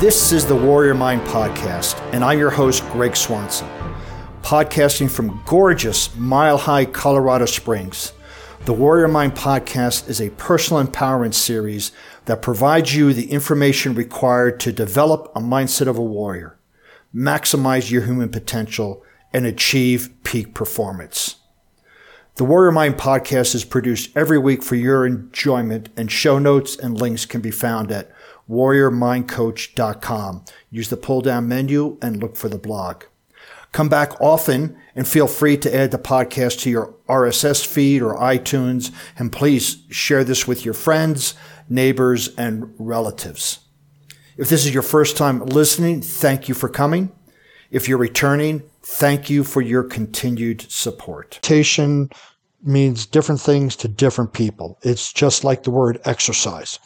This is the Warrior Mind Podcast, and I'm your host, Greg Swanson, podcasting from gorgeous Mile High, Colorado Springs. The Warrior Mind Podcast is a personal empowerment series that provides you the information required to develop a mindset of a warrior, maximize your human potential, and achieve peak performance. The Warrior Mind podcast is produced every week for your enjoyment, and show notes and links can be found at warriormindcoach.com. Use the pull down menu and look for the blog. Come back often and feel free to add the podcast to your RSS feed or iTunes. And please share this with your friends, neighbors, and relatives. If this is your first time listening, thank you for coming. If you're returning, thank you for your continued support. Meditation means different things to different people. It's just like the word exercise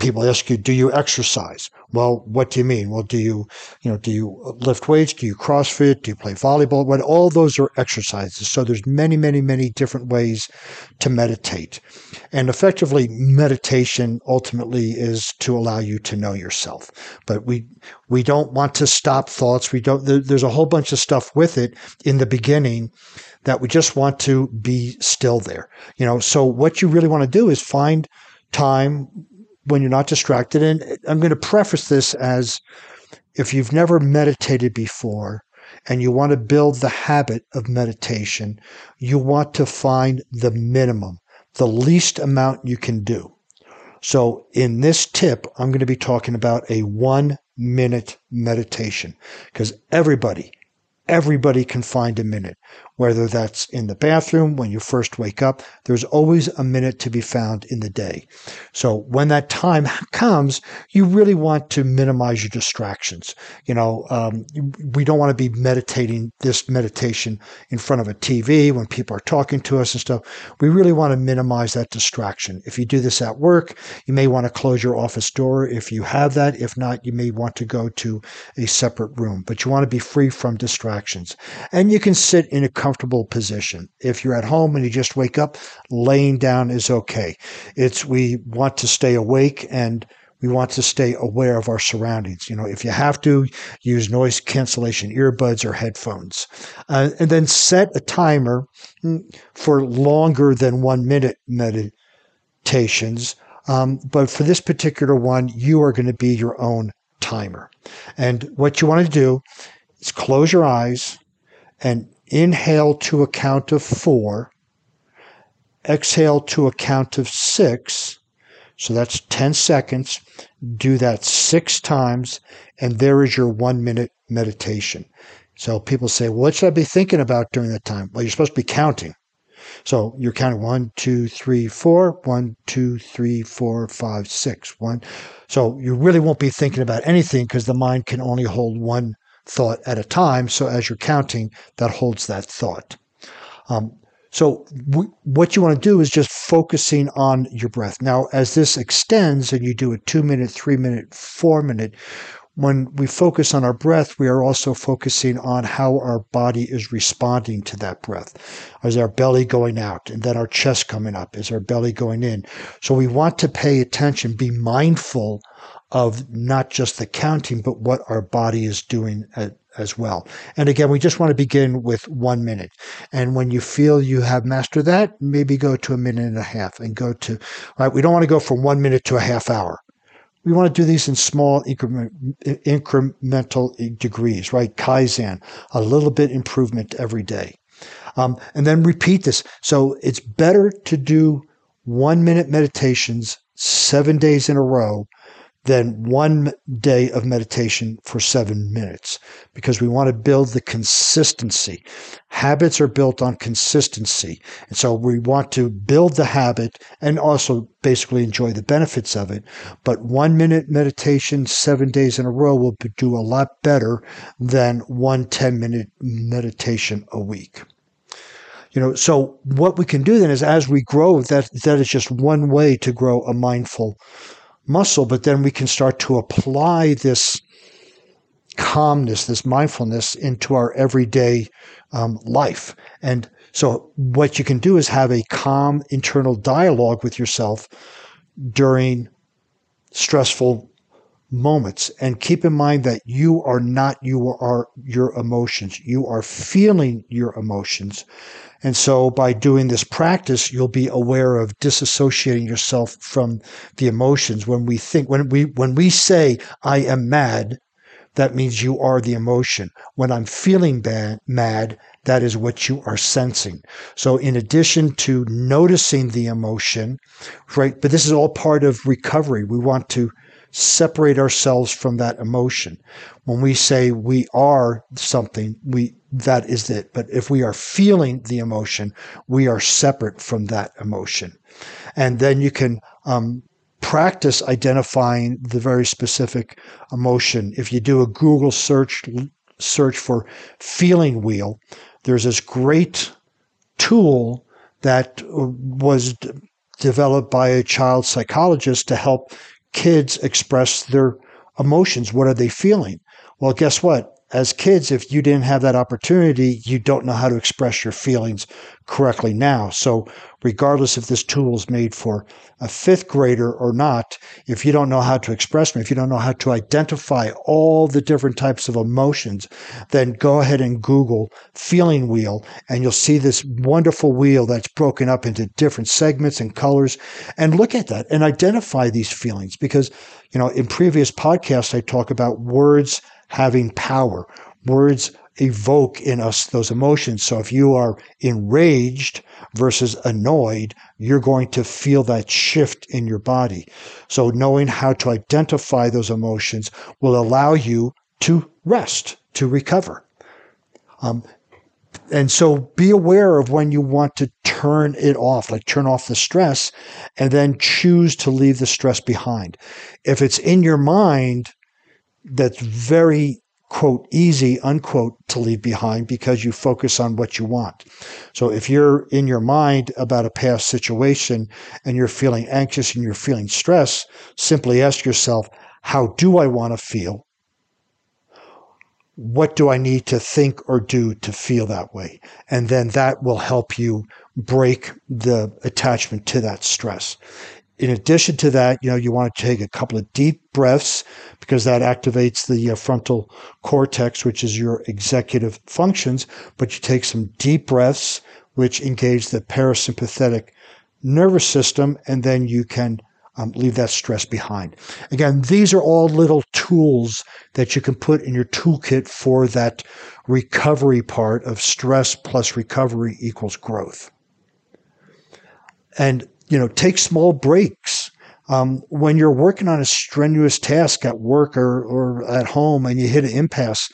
people ask you, do you exercise? Well, what do you mean? Well, do you, you know, do you lift weights? Do you CrossFit? Do you play volleyball? Well, all those are exercises. So there's many, many, many different ways to meditate. And effectively, meditation ultimately is to allow you to know yourself. But we, we don't want to stop thoughts. We don't, there, there's a whole bunch of stuff with it in the beginning that we just want to be still there. You know, so what you really want to do is find time when you're not distracted. And I'm going to preface this as if you've never meditated before and you want to build the habit of meditation, you want to find the minimum, the least amount you can do. So in this tip, I'm going to be talking about a one minute meditation because everybody, everybody can find a minute whether that's in the bathroom, when you first wake up, there's always a minute to be found in the day. So when that time comes, you really want to minimize your distractions. You know, um, we don't want to be meditating this meditation in front of a TV when people are talking to us and stuff. We really want to minimize that distraction. If you do this at work, you may want to close your office door if you have that. If not, you may want to go to a separate room, but you want to be free from distractions. And you can sit in a comfortable position. If you're at home and you just wake up, laying down is okay. It's we want to stay awake and we want to stay aware of our surroundings. You know, if you have to, use noise cancellation earbuds or headphones. Uh, and then set a timer mm, for longer than one minute meditations. Um, but for this particular one, you are going to be your own timer. And what you want to do is close your eyes and Inhale to a count of four. Exhale to a count of six. So that's 10 seconds. Do that six times, and there is your one minute meditation. So people say, well, what should I be thinking about during that time? Well, you're supposed to be counting. So you're counting one, two, three, four, one, two, three, four, five, six, one. So you really won't be thinking about anything because the mind can only hold one thought at a time. So as you're counting, that holds that thought. Um, so w- what you want to do is just focusing on your breath. Now, as this extends and you do a two minute, three minute, four minute, when we focus on our breath, we are also focusing on how our body is responding to that breath. Is our belly going out and then our chest coming up? Is our belly going in? So we want to pay attention, be mindful of not just the counting, but what our body is doing at, as well. And again, we just want to begin with one minute. And when you feel you have mastered that, maybe go to a minute and a half and go to, right? We don't want to go from one minute to a half hour. We want to do these in small increment, incremental degrees, right? Kaizen, a little bit improvement every day. Um, and then repeat this. So it's better to do one minute meditations seven days in a row than one day of meditation for seven minutes because we want to build the consistency. Habits are built on consistency. And so we want to build the habit and also basically enjoy the benefits of it. But one minute meditation seven days in a row will do a lot better than one 10 minute meditation a week you know so what we can do then is as we grow that that is just one way to grow a mindful muscle, but then we can start to apply this calmness, this mindfulness into our everyday um, life. And so, what you can do is have a calm internal dialogue with yourself during stressful moments. And keep in mind that you are not you are your emotions. You are feeling your emotions and so by doing this practice you'll be aware of disassociating yourself from the emotions when we think when we when we say i am mad that means you are the emotion when i'm feeling bad mad that is what you are sensing. So, in addition to noticing the emotion, right, but this is all part of recovery. We want to separate ourselves from that emotion. When we say we are something, we that is it. But if we are feeling the emotion, we are separate from that emotion. And then you can um, practice identifying the very specific emotion. If you do a Google search search for feeling wheel, there's this great tool that was d- developed by a child psychologist to help kids express their emotions. What are they feeling? Well, guess what? As kids, if you didn't have that opportunity, you don't know how to express your feelings correctly now. So, regardless if this tool is made for a fifth grader or not, if you don't know how to express them, if you don't know how to identify all the different types of emotions, then go ahead and Google feeling wheel and you'll see this wonderful wheel that's broken up into different segments and colors and look at that and identify these feelings because, you know, in previous podcasts, I talk about words having power. Words evoke in us those emotions. So if you are enraged versus annoyed, you're going to feel that shift in your body. So knowing how to identify those emotions will allow you to rest, to recover. Um, and so be aware of when you want to turn it off, like turn off the stress and then choose to leave the stress behind. If it's in your mind, that's very quote easy unquote to leave behind because you focus on what you want. So if you're in your mind about a past situation and you're feeling anxious and you're feeling stress, simply ask yourself, how do I want to feel? What do I need to think or do to feel that way? And then that will help you break the attachment to that stress. In addition to that, you know, you want to take a couple of deep breaths because that activates the uh, frontal cortex, which is your executive functions. But you take some deep breaths, which engage the parasympathetic nervous system, and then you can um, leave that stress behind. Again, these are all little tools that you can put in your toolkit for that recovery part of stress plus recovery equals growth. And you know, take small breaks. Um, when you're working on a strenuous task at work or, or at home and you hit an impasse,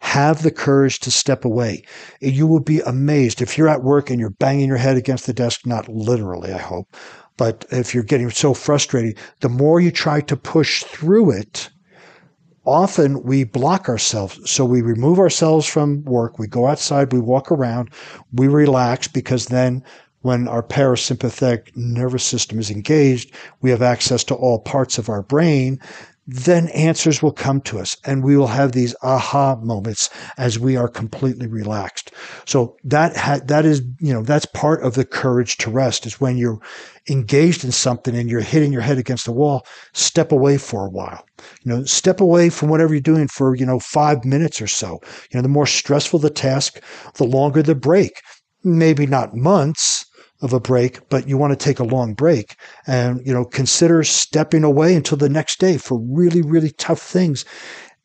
have the courage to step away. You will be amazed if you're at work and you're banging your head against the desk, not literally, I hope, but if you're getting so frustrated, the more you try to push through it, often we block ourselves. So we remove ourselves from work, we go outside, we walk around, we relax because then when our parasympathetic nervous system is engaged, we have access to all parts of our brain, then answers will come to us and we will have these aha moments as we are completely relaxed. So that ha- that is, you know, that's part of the courage to rest is when you're engaged in something and you're hitting your head against the wall, step away for a while. You know, step away from whatever you're doing for, you know, 5 minutes or so. You know, the more stressful the task, the longer the break. Maybe not months, of a break, but you want to take a long break and, you know, consider stepping away until the next day for really, really tough things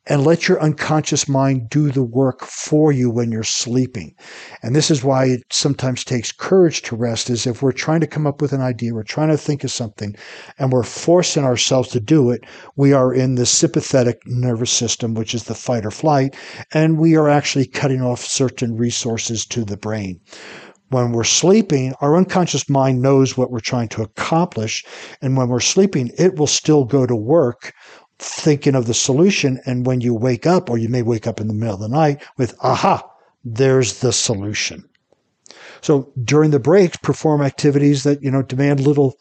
and let your unconscious mind do the work for you when you're sleeping. And this is why it sometimes takes courage to rest is if we're trying to come up with an idea, we're trying to think of something and we're forcing ourselves to do it, we are in the sympathetic nervous system, which is the fight or flight, and we are actually cutting off certain resources to the brain when we're sleeping, our unconscious mind knows what we're trying to accomplish. And when we're sleeping, it will still go to work thinking of the solution. And when you wake up, or you may wake up in the middle of the night with, aha, there's the solution. So during the breaks, perform activities that, you know, demand little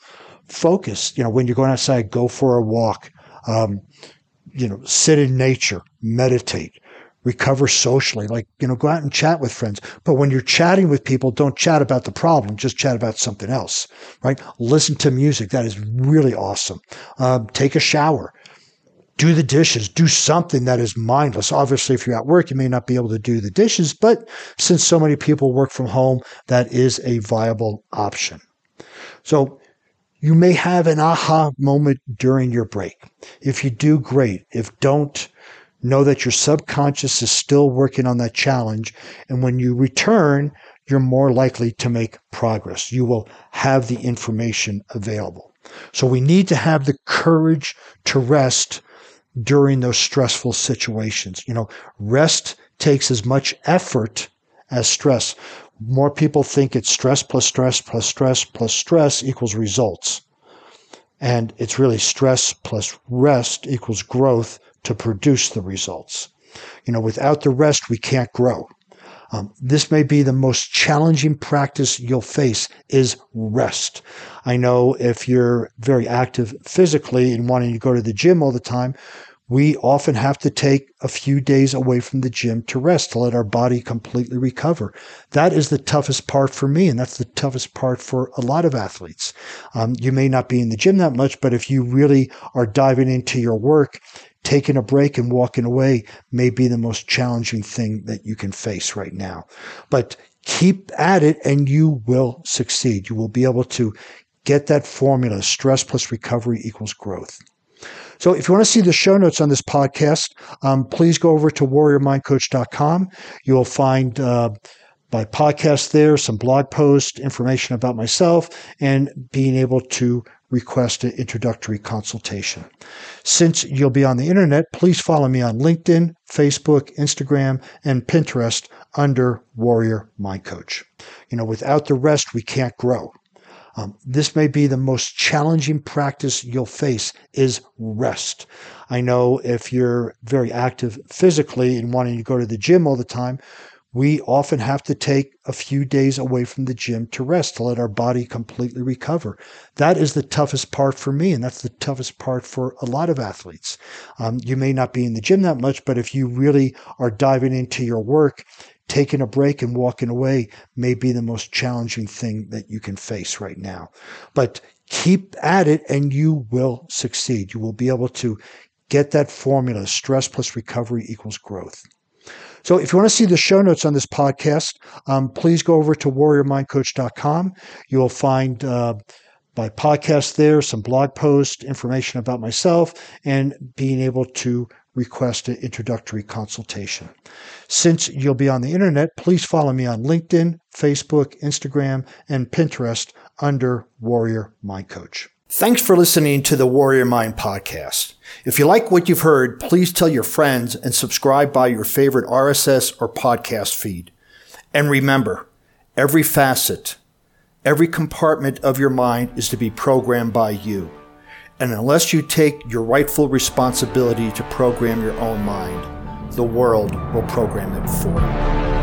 focus. You know, when you're going outside, go for a walk. Um, you know, sit in nature, meditate, recover socially, like, you know, go out and chat with friends. But when you're chatting with people, don't chat about the problem, just chat about something else, right? Listen to music. That is really awesome. Um, take a shower. do the dishes, do something that is mindless. Obviously, if you're at work, you may not be able to do the dishes, but since so many people work from home, that is a viable option. So you may have an aha moment during your break. If you do, great. If don't, know that your subconscious is still working on that challenge. And when you return, you're more likely to make progress. You will have the information available. So we need to have the courage to rest during those stressful situations. You know, rest takes as much effort as stress. More people think it's stress plus stress plus stress plus stress equals results. And it's really stress plus rest equals growth to produce the results. You know, without the rest, we can't grow. Um, this may be the most challenging practice you'll face is rest. I know if you're very active physically and wanting to go to the gym all the time, we often have to take a few days away from the gym to rest, to let our body completely recover. That is the toughest part for me, and that's the toughest part for a lot of athletes. Um, you may not be in the gym that much, but if you really are diving into your work, taking a break and walking away may be the most challenging thing that you can face right now. But keep at it and you will succeed. You will be able to get that formula stress plus recovery equals growth. So if you want to see the show notes on this podcast, um, please go over to warriormindcoach.com. You will find uh, my podcast there, some blog posts, information about myself, and being able to request an introductory consultation. Since you'll be on the internet, please follow me on LinkedIn, Facebook, Instagram, and Pinterest under Warrior Mind Coach. You know, without the rest, we can't grow. Um, this may be the most challenging practice you'll face is rest. I know if you're very active physically and wanting to go to the gym all the time, we often have to take a few days away from the gym to rest, to let our body completely recover. That is the toughest part for me, and that's the toughest part for a lot of athletes. Um, you may not be in the gym that much, but if you really are diving into your work, taking a break and walking away may be the most challenging thing that you can face right now. But keep at it and you will succeed. You will be able to get that formula stress plus recovery equals growth. So if you want to see the show notes on this podcast, um, please go over to warriormindcoach.com. You will find uh, my podcast there, some blog posts, information about myself, and being able to request an introductory consultation. Since you'll be on the internet, please follow me on LinkedIn, Facebook, Instagram, and Pinterest under Warrior Mind Coach. Thanks for listening to the Warrior Mind podcast. If you like what you've heard, please tell your friends and subscribe by your favorite RSS or podcast feed. And remember, every facet, every compartment of your mind is to be programmed by you. And unless you take your rightful responsibility to program your own mind, the world will program it for you.